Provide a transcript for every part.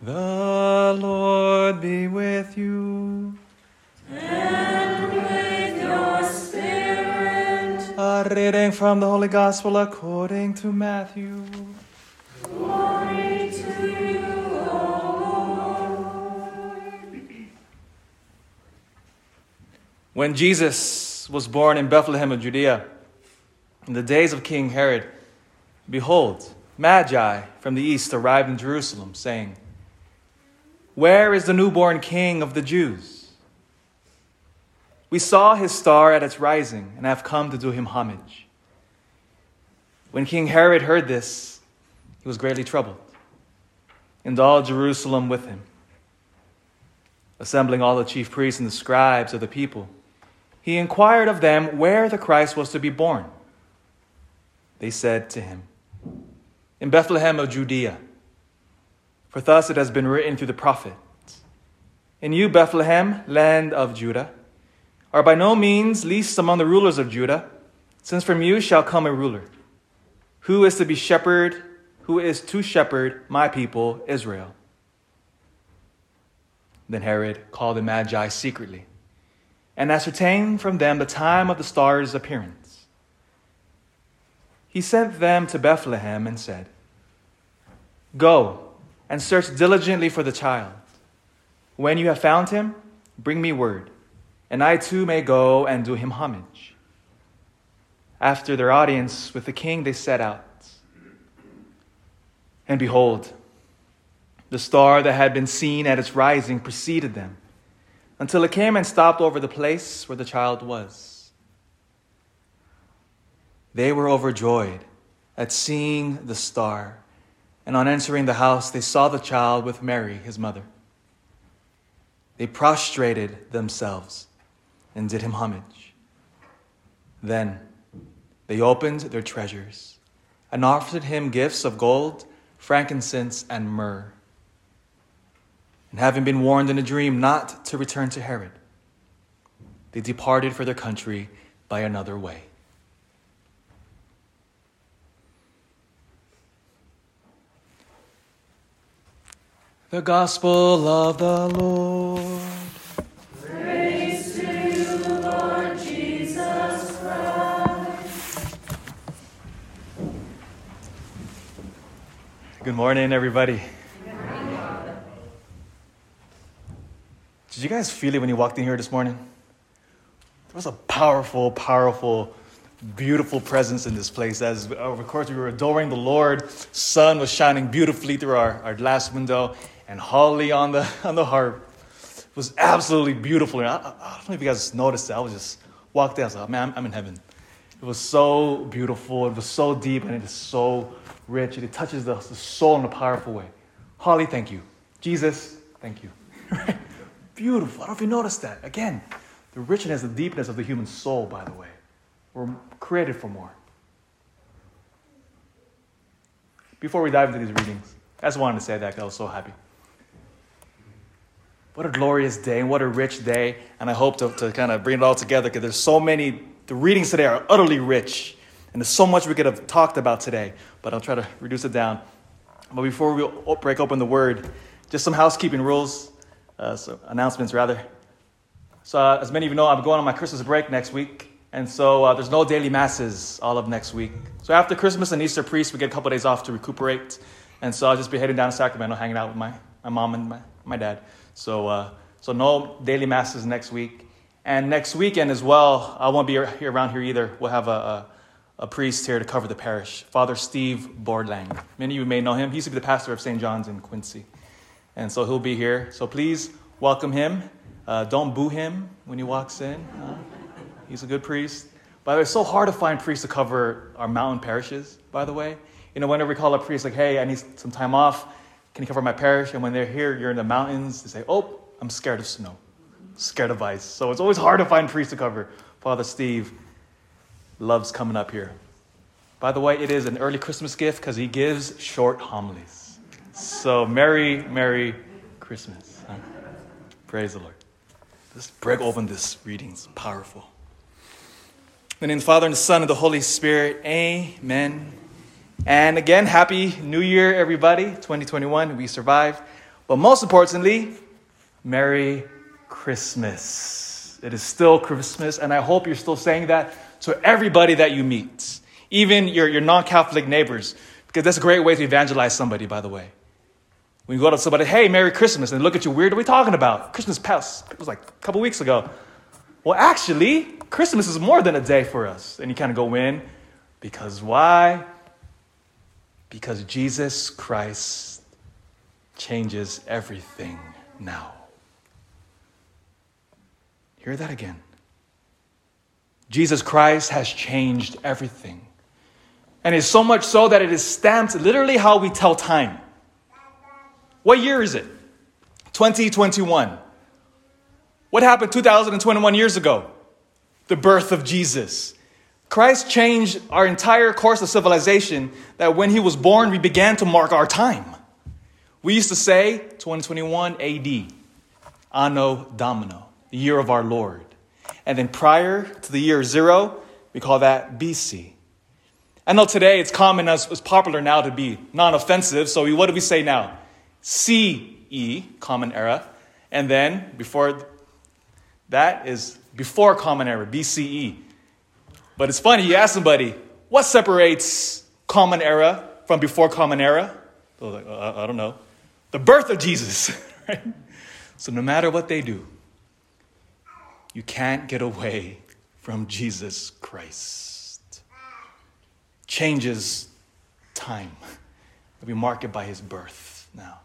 The Lord be with you. And with your spirit. A reading from the Holy Gospel according to Matthew. Glory to you, O Lord. When Jesus was born in Bethlehem of Judea, in the days of King Herod, behold, Magi from the east arrived in Jerusalem, saying, Where is the newborn King of the Jews? We saw his star at its rising and have come to do him homage. When King Herod heard this, he was greatly troubled, and all Jerusalem with him. Assembling all the chief priests and the scribes of the people, he inquired of them where the Christ was to be born. They said to him, In Bethlehem of Judea. For thus it has been written through the prophets In you, Bethlehem, land of Judah, are by no means least among the rulers of Judah, since from you shall come a ruler, who is to be shepherd, who is to shepherd my people Israel. Then Herod called the Magi secretly and ascertained from them the time of the star's appearance. He sent them to Bethlehem and said, Go and search diligently for the child. When you have found him, bring me word, and I too may go and do him homage. After their audience with the king, they set out. And behold, the star that had been seen at its rising preceded them until it came and stopped over the place where the child was. They were overjoyed at seeing the star, and on entering the house, they saw the child with Mary, his mother. They prostrated themselves and did him homage. Then they opened their treasures and offered him gifts of gold, frankincense, and myrrh. And having been warned in a dream not to return to Herod, they departed for their country by another way. The Gospel of the Lord. Praise to you, Lord Jesus Christ. Good morning, everybody. Did you guys feel it when you walked in here this morning? There was a powerful, powerful, beautiful presence in this place. As of course we were adoring the Lord, sun was shining beautifully through our, our glass window, and Holly on the on the harp was absolutely beautiful. And I, I don't know if you guys noticed that. I was just walked there. I was like, oh, man, I'm, I'm in heaven. It was so beautiful. It was so deep, and it is so rich. It touches the, the soul in a powerful way. Holly, thank you. Jesus, thank you. Beautiful. I don't know if you noticed that. Again, the richness, the deepness of the human soul, by the way. We're created for more. Before we dive into these readings, I just wanted to say that I was so happy. What a glorious day and what a rich day. And I hope to, to kind of bring it all together because there's so many, the readings today are utterly rich. And there's so much we could have talked about today, but I'll try to reduce it down. But before we break open the word, just some housekeeping rules, uh, so announcements rather. So, uh, as many of you know, I'm going on my Christmas break next week. And so uh, there's no daily masses all of next week. So after Christmas and Easter priest, we get a couple of days off to recuperate. And so I'll just be heading down to Sacramento, hanging out with my, my mom and my, my dad. So, uh, so no daily masses next week. And next weekend as well, I won't be around here either. We'll have a, a, a priest here to cover the parish, Father Steve Bordlang. Many of you may know him. He used to be the pastor of St. John's in Quincy. And so he'll be here. So please welcome him. Uh, don't boo him when he walks in. Uh, he's a good priest. By the way, it's so hard to find priests to cover our mountain parishes, by the way. You know, whenever we call a priest, like, hey, I need some time off, can you cover my parish? And when they're here, you're in the mountains, they say, oh, I'm scared of snow, scared of ice. So it's always hard to find priests to cover. Father Steve loves coming up here. By the way, it is an early Christmas gift because he gives short homilies. So, Merry, Merry Christmas. Huh? Praise the Lord. Let's break open this reading. It's powerful. In the name of the Father, and the Son, and the Holy Spirit. Amen. And again, Happy New Year, everybody. 2021, we survived. But most importantly, Merry Christmas. It is still Christmas, and I hope you're still saying that to everybody that you meet, even your, your non Catholic neighbors, because that's a great way to evangelize somebody, by the way. When you go to somebody, hey, Merry Christmas, and look at you weird, what are we talking about? Christmas past, it was like a couple weeks ago. Well, actually, Christmas is more than a day for us. And you kind of go in, because why? Because Jesus Christ changes everything now. Hear that again. Jesus Christ has changed everything. And it's so much so that it is stamped literally how we tell time. What year is it? 2021. What happened 2021 years ago? The birth of Jesus. Christ changed our entire course of civilization that when he was born, we began to mark our time. We used to say 2021 AD, Anno Domini, the year of our Lord. And then prior to the year zero, we call that BC. I know today it's common as it's popular now to be non-offensive, so we, what do we say now? CE, Common Era. And then before that is before Common Era, BCE. But it's funny, you ask somebody, what separates Common Era from before Common Era? They're like, uh, I don't know. The birth of Jesus? So no matter what they do, you can't get away from Jesus Christ. Changes time. We mark it by his birth now.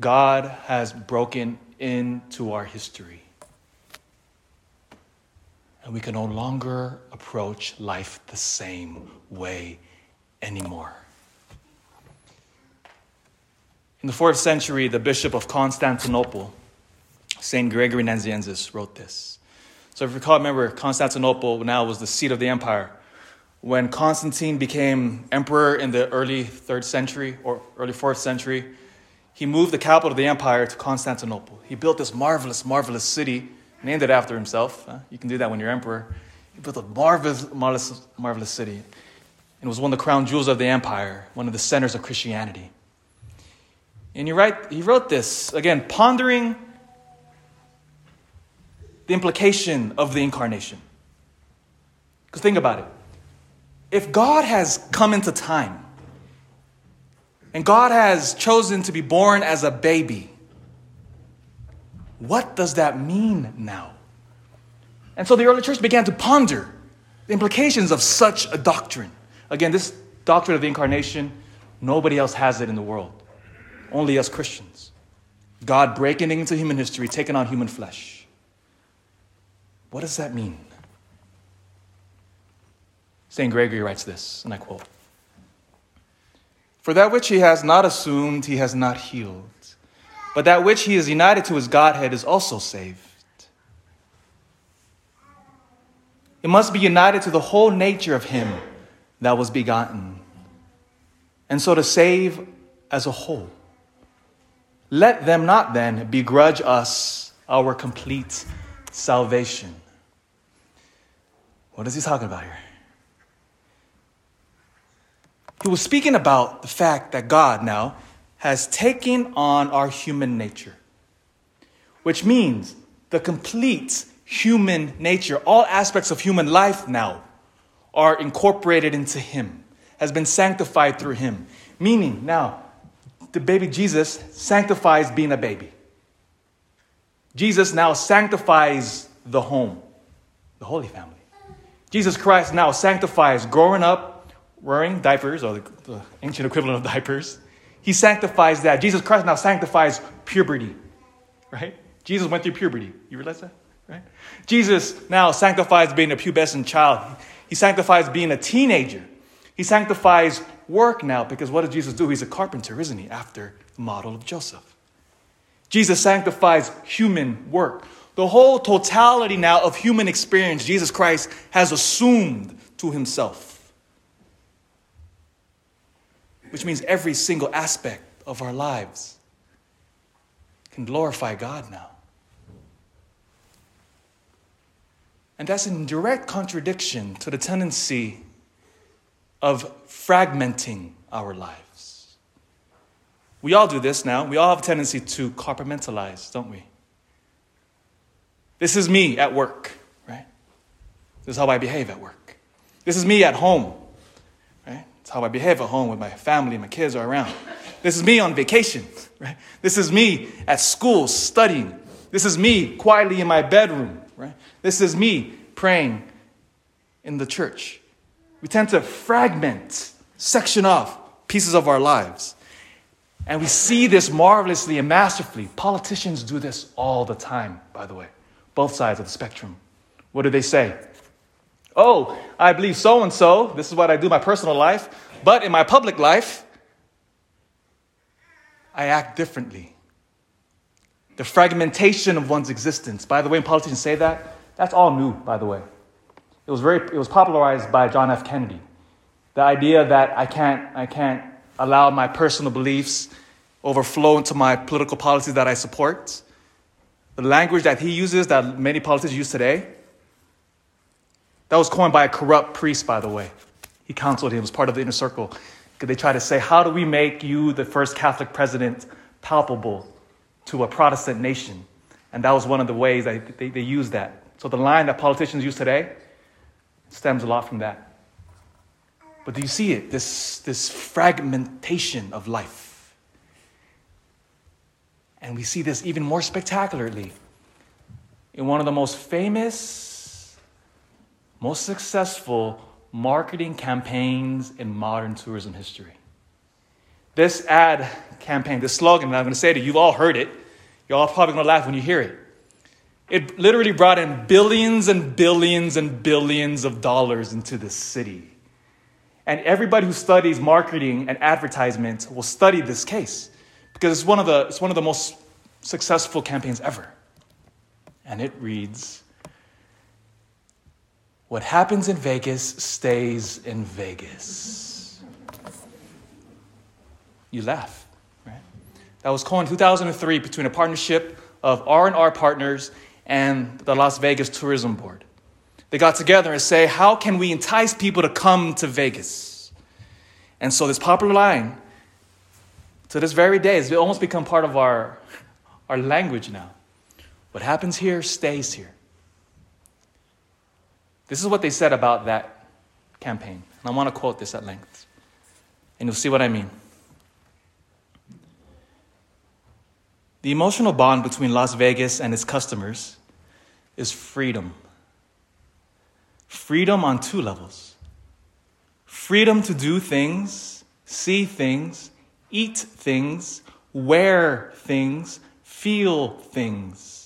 God has broken into our history. And we can no longer approach life the same way anymore. In the fourth century, the bishop of Constantinople, St. Gregory Nazianzus, wrote this. So, if you recall, remember, Constantinople now was the seat of the empire. When Constantine became emperor in the early third century or early fourth century, he moved the capital of the empire to Constantinople. He built this marvelous, marvelous city, named it after himself. Uh, you can do that when you're emperor. He built a marvelous, marvelous, marvelous city. And was one of the crown jewels of the empire, one of the centers of Christianity. And he, write, he wrote this, again, pondering the implication of the incarnation. Because think about it. If God has come into time, and God has chosen to be born as a baby, what does that mean now? And so the early church began to ponder the implications of such a doctrine. Again, this doctrine of the incarnation, nobody else has it in the world only us Christians. God breaking into human history, taking on human flesh. What does that mean? St. Gregory writes this, and I quote For that which he has not assumed, he has not healed, but that which he is united to his Godhead is also saved. It must be united to the whole nature of him that was begotten, and so to save as a whole. Let them not then begrudge us our complete salvation. What is he talking about here? He was speaking about the fact that God now has taken on our human nature, which means the complete human nature, all aspects of human life now are incorporated into Him, has been sanctified through Him. Meaning, now, the baby Jesus sanctifies being a baby. Jesus now sanctifies the home, the Holy Family. Jesus Christ now sanctifies growing up, wearing diapers, or the, the ancient equivalent of diapers. He sanctifies that. Jesus Christ now sanctifies puberty, right? Jesus went through puberty. You realize that? Right? Jesus now sanctifies being a pubescent child. He sanctifies being a teenager. He sanctifies work now because what does Jesus do? He's a carpenter, isn't he? After the model of Joseph. Jesus sanctifies human work. The whole totality now of human experience, Jesus Christ has assumed to himself. Which means every single aspect of our lives can glorify God now. And that's in direct contradiction to the tendency of fragmenting our lives. We all do this now. We all have a tendency to compartmentalize, don't we? This is me at work, right? This is how I behave at work. This is me at home? It's how I behave at home with my family, and my kids are around. This is me on vacation, right? This is me at school studying. This is me quietly in my bedroom, right? This is me praying in the church. We tend to fragment, section off pieces of our lives. And we see this marvelously and masterfully. Politicians do this all the time, by the way, both sides of the spectrum. What do they say? Oh, I believe so and so. This is what I do in my personal life. But in my public life, I act differently. The fragmentation of one's existence. By the way, when politicians say that, that's all new, by the way. It was, very, it was popularized by John F. Kennedy. The idea that I can't, I can't allow my personal beliefs overflow into my political policies that I support. The language that he uses, that many politicians use today, that was coined by a corrupt priest, by the way. He counseled him as part of the inner circle. They tried to say, How do we make you the first Catholic president palpable to a Protestant nation? And that was one of the ways that they, they used that. So the line that politicians use today stems a lot from that. But do you see it? This, this fragmentation of life. And we see this even more spectacularly in one of the most famous, most successful marketing campaigns in modern tourism history. This ad campaign, this slogan, and I'm going to say to you, you've all heard it. You're all probably going to laugh when you hear it. It literally brought in billions and billions and billions of dollars into the city. And everybody who studies marketing and advertisement will study this case because it's one of the, it's one of the most successful campaigns ever. And it reads What happens in Vegas stays in Vegas. You laugh, right? That was coined in 2003 between a partnership of R&R Partners and the Las Vegas Tourism Board. They got together and say, how can we entice people to come to Vegas? And so this popular line, to this very day, has almost become part of our, our language now. What happens here stays here. This is what they said about that campaign. And I want to quote this at length. And you'll see what I mean. The emotional bond between Las Vegas and its customers is freedom. Freedom on two levels freedom to do things, see things, eat things, wear things, feel things.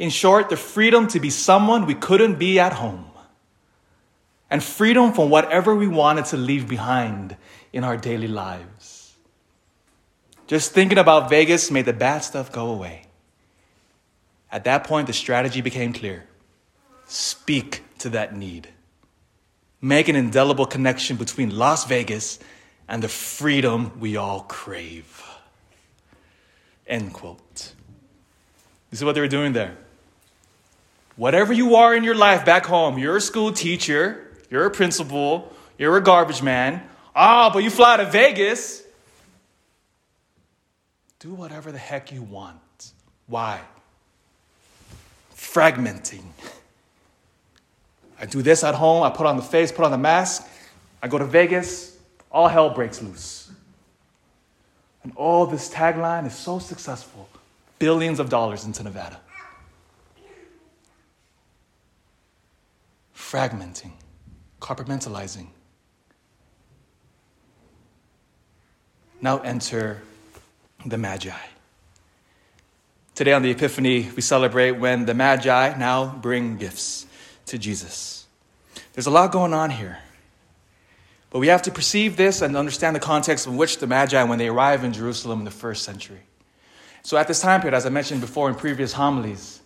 In short, the freedom to be someone we couldn't be at home. And freedom from whatever we wanted to leave behind in our daily lives. Just thinking about Vegas made the bad stuff go away. At that point, the strategy became clear speak to that need. Make an indelible connection between Las Vegas and the freedom we all crave. End quote. You see what they were doing there? Whatever you are in your life back home, you're a school teacher, you're a principal, you're a garbage man. Ah, oh, but you fly to Vegas. Do whatever the heck you want. Why? Fragmenting. I do this at home, I put on the face, put on the mask, I go to Vegas, all hell breaks loose. And all this tagline is so successful billions of dollars into Nevada. Fragmenting, compartmentalizing. Now enter the Magi. Today on the Epiphany, we celebrate when the Magi now bring gifts to Jesus. There's a lot going on here. But we have to perceive this and understand the context in which the Magi, when they arrive in Jerusalem in the first century. So, at this time period, as I mentioned before in previous homilies,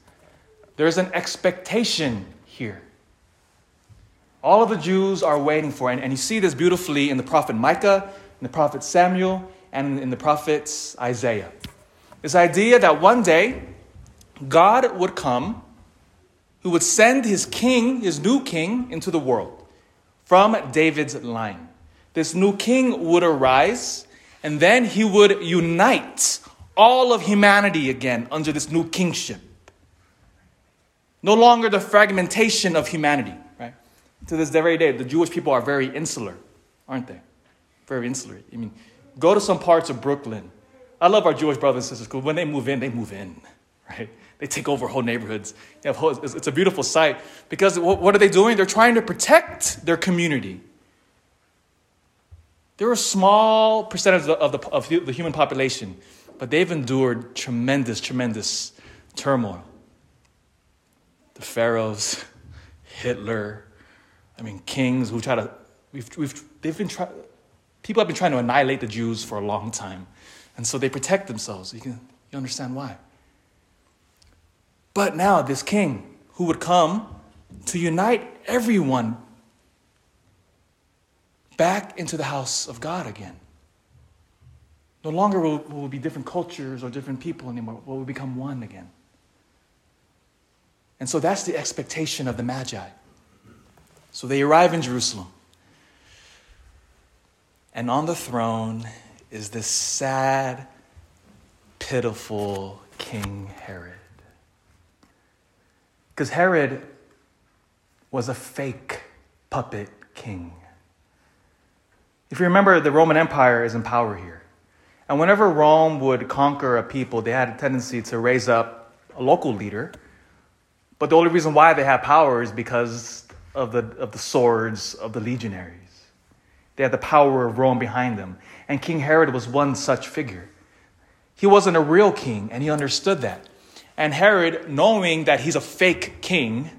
there's an expectation here. All of the Jews are waiting for it. And you see this beautifully in the prophet Micah, in the prophet Samuel, and in the prophet Isaiah. This idea that one day God would come who would send his king, his new king, into the world from David's line. This new king would arise And then he would unite all of humanity again under this new kingship. No longer the fragmentation of humanity? To this very day, the Jewish people are very insular, aren't they? Very insular. I mean, go to some parts of Brooklyn. I love our Jewish brothers and sisters because when they move in, they move in, right? They take over whole neighborhoods. Whole, it's a beautiful sight because what are they doing? They're trying to protect their community. They're a small percentage of the, of the human population, but they've endured tremendous, tremendous turmoil. The pharaohs, Hitler, I mean, kings who try to, we've, we've, they've been trying, people have been trying to annihilate the Jews for a long time. And so they protect themselves. You can you understand why. But now, this king who would come to unite everyone back into the house of God again. No longer will, will be different cultures or different people anymore. We will become one again? And so that's the expectation of the Magi. So they arrive in Jerusalem. And on the throne is this sad, pitiful King Herod. Because Herod was a fake puppet king. If you remember, the Roman Empire is in power here. And whenever Rome would conquer a people, they had a tendency to raise up a local leader. But the only reason why they had power is because of the, of the swords of the legionaries. They had the power of Rome behind them. And King Herod was one such figure. He wasn't a real king, and he understood that. And Herod, knowing that he's a fake king,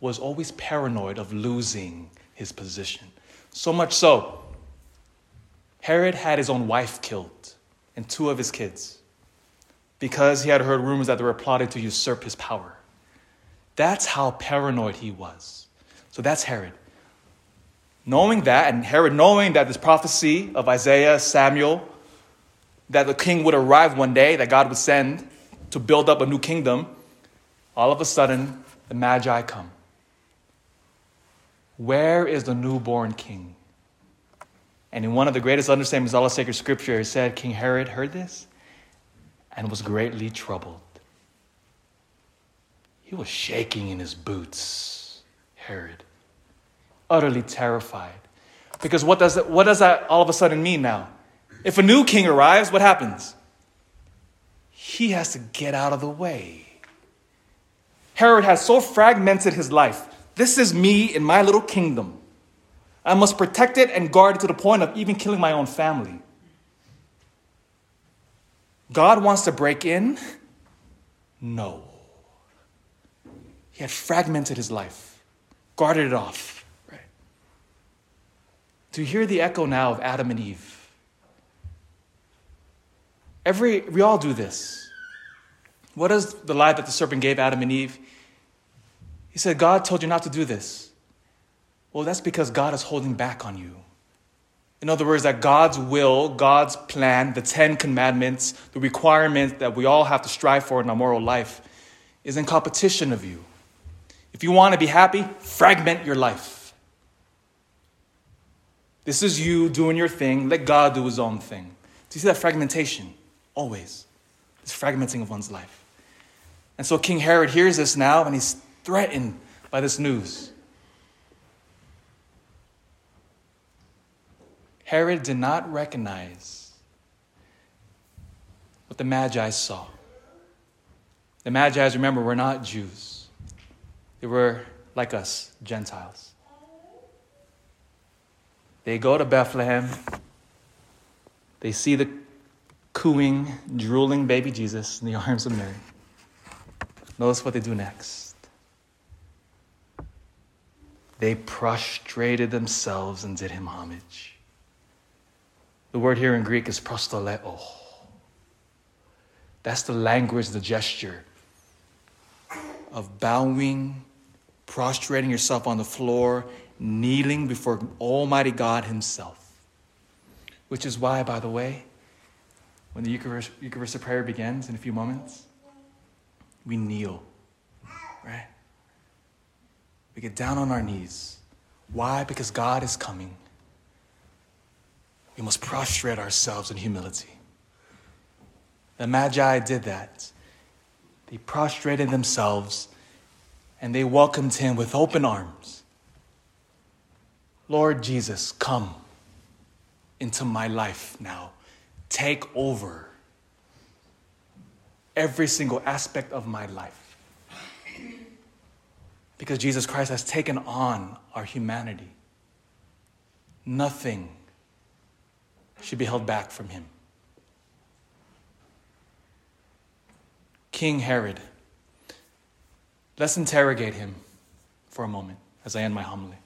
was always paranoid of losing his position. So much so, Herod had his own wife killed and two of his kids because he had heard rumors that they were plotting to usurp his power. That's how paranoid he was. So that's Herod. Knowing that, and Herod knowing that this prophecy of Isaiah, Samuel, that the king would arrive one day, that God would send to build up a new kingdom, all of a sudden, the Magi come. Where is the newborn king? And in one of the greatest understandings of all of sacred scripture, it said King Herod heard this and was greatly troubled. He was shaking in his boots, Herod, utterly terrified. Because what does, that, what does that all of a sudden mean now? If a new king arrives, what happens? He has to get out of the way. Herod has so fragmented his life this is me in my little kingdom. I must protect it and guard it to the point of even killing my own family. God wants to break in? No. He had fragmented his life, guarded it off. Right? Do you hear the echo now of Adam and Eve? Every we all do this. What is the lie that the serpent gave Adam and Eve? He said, God told you not to do this. Well, that's because God is holding back on you. In other words, that God's will, God's plan, the Ten Commandments, the requirements that we all have to strive for in our moral life is in competition of you. If you want to be happy, fragment your life. This is you doing your thing, let God do his own thing. Do you see that fragmentation? Always. This fragmenting of one's life. And so King Herod hears this now and he's threatened by this news. Herod did not recognize what the Magi saw. The Magi, remember, were not Jews, they were like us, Gentiles. They go to Bethlehem, they see the cooing, drooling baby Jesus in the arms of Mary. Notice what they do next. They prostrated themselves and did him homage. The word here in Greek is prostoleo. That's the language, the gesture of bowing, prostrating yourself on the floor, kneeling before Almighty God Himself. Which is why, by the way, when the Eucharist, Eucharistic prayer begins in a few moments, we kneel, right? We get down on our knees. Why? Because God is coming. we must prostrate ourselves in humility. The Magi did that. They prostrated themselves and they welcomed him with open arms. Lord Jesus, come into my life now. Take over every single aspect of my life. Because Jesus Christ has taken on our humanity. Nothing should be held back from him. King Herod. Let's interrogate him for a moment as I end my homily.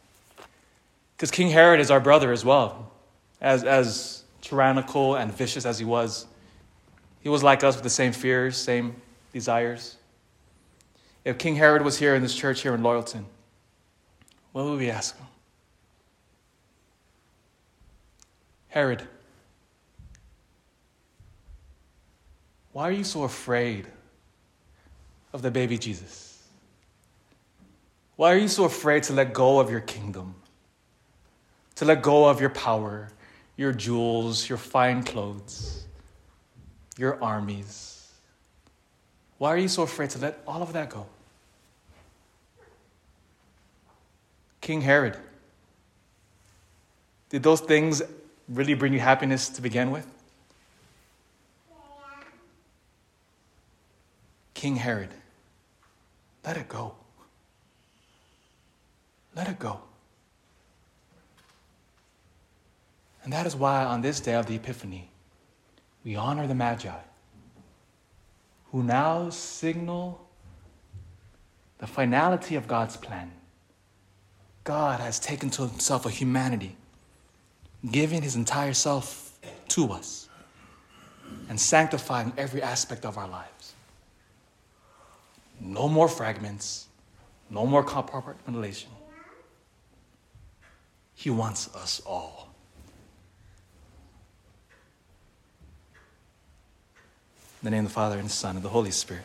Because King Herod is our brother as well. As, as tyrannical and vicious as he was, he was like us with the same fears, same desires. If King Herod was here in this church here in Loyalton, what would we ask him? Herod, why are you so afraid of the baby Jesus? Why are you so afraid to let go of your kingdom? To let go of your power, your jewels, your fine clothes, your armies? Why are you so afraid to let all of that go? King Herod, did those things really bring you happiness to begin with? King Herod, let it go. Let it go. And that is why on this day of the Epiphany, we honor the Magi, who now signal the finality of God's plan. God has taken to himself a humanity, giving his entire self to us, and sanctifying every aspect of our lives. No more fragments, no more compartmentalization. He wants us all. In the name of the Father, and the Son, and the Holy Spirit.